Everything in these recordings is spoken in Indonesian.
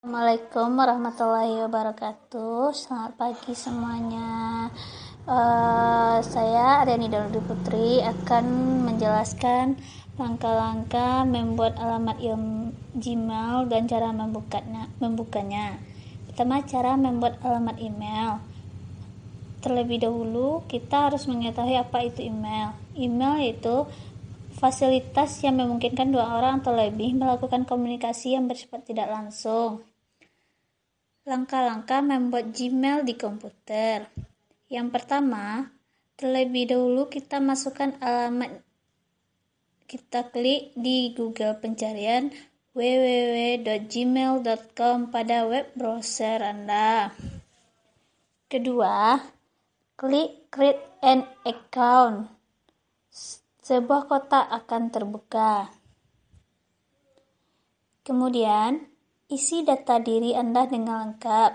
Assalamualaikum warahmatullahi wabarakatuh. Selamat pagi semuanya. Uh, saya Aryani Darudi Putri akan menjelaskan langkah-langkah membuat alamat Gmail dan cara membukanya. membukanya. Pertama, cara membuat alamat email. Terlebih dahulu, kita harus mengetahui apa itu email. Email yaitu fasilitas yang memungkinkan dua orang atau lebih melakukan komunikasi yang bersifat tidak langsung. Langkah-langkah membuat Gmail di komputer. Yang pertama, terlebih dahulu kita masukkan alamat kita klik di Google pencarian www.gmail.com pada web browser Anda. Kedua, klik create an account. Sebuah kotak akan terbuka. Kemudian, Isi data diri Anda dengan lengkap.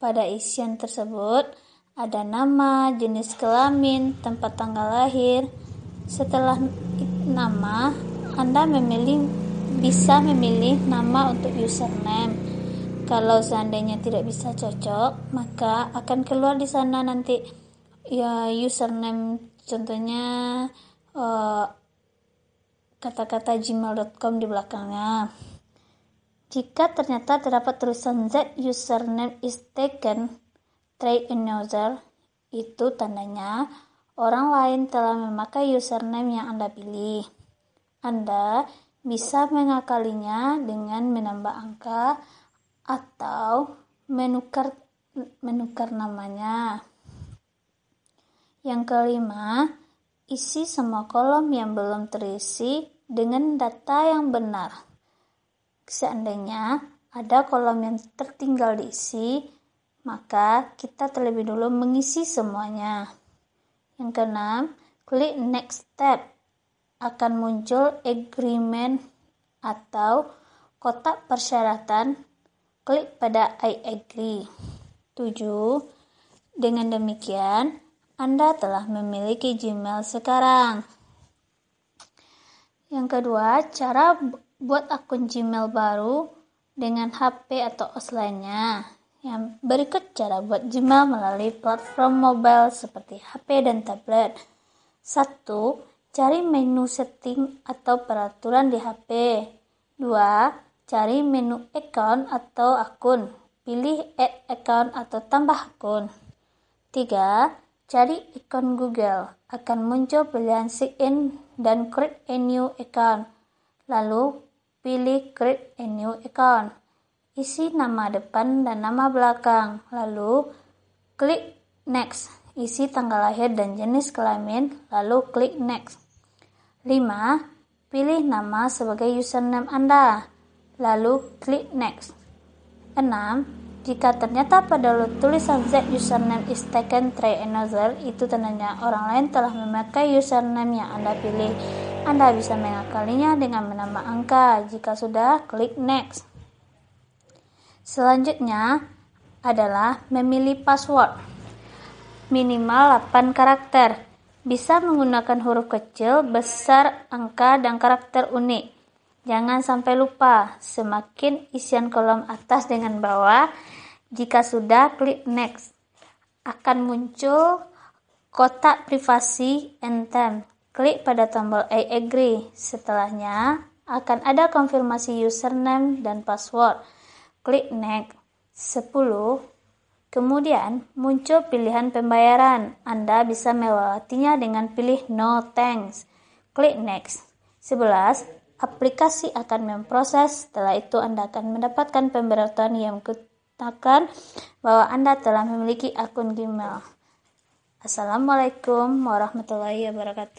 Pada isian tersebut, ada nama, jenis kelamin, tempat tanggal lahir. Setelah nama, Anda memilih bisa memilih nama untuk username. Kalau seandainya tidak bisa cocok, maka akan keluar di sana nanti ya username contohnya uh, kata-kata gmail.com di belakangnya. Jika ternyata terdapat tulisan Z username is taken, try another, itu tandanya orang lain telah memakai username yang Anda pilih. Anda bisa mengakalinya dengan menambah angka atau menukar menukar namanya. Yang kelima, isi semua kolom yang belum terisi dengan data yang benar. Seandainya ada kolom yang tertinggal diisi, maka kita terlebih dulu mengisi semuanya. Yang keenam, klik next step. Akan muncul agreement atau kotak persyaratan. Klik pada I agree. 7. Dengan demikian, Anda telah memiliki Gmail sekarang. Yang kedua, cara buat akun Gmail baru dengan HP atau OS lainnya. Yang berikut cara buat Gmail melalui platform mobile seperti HP dan tablet. 1. Cari menu setting atau peraturan di HP. 2. Cari menu account atau akun. Pilih add account atau tambah akun. 3. Cari ikon Google. Akan muncul pilihan sign dan create a new account. Lalu Pilih Create a New Account. Isi nama depan dan nama belakang. Lalu klik Next. Isi tanggal lahir dan jenis kelamin, lalu klik Next. 5. Pilih nama sebagai username Anda, lalu klik Next. 6. Jika ternyata pada tulisan Z username is taken try another, itu tandanya orang lain telah memakai username yang Anda pilih. Anda bisa mengakalinya dengan menambah angka. Jika sudah, klik next. Selanjutnya adalah memilih password. Minimal 8 karakter. Bisa menggunakan huruf kecil, besar, angka, dan karakter unik. Jangan sampai lupa, semakin isian kolom atas dengan bawah, jika sudah klik next. Akan muncul kotak privasi time. Klik pada tombol I agree. Setelahnya akan ada konfirmasi username dan password. Klik next. 10. Kemudian muncul pilihan pembayaran. Anda bisa melewatinya dengan pilih no thanks. Klik next. 11. Aplikasi akan memproses. Setelah itu Anda akan mendapatkan pemberitahuan yang mengatakan bahwa Anda telah memiliki akun Gmail. Assalamualaikum warahmatullahi wabarakatuh.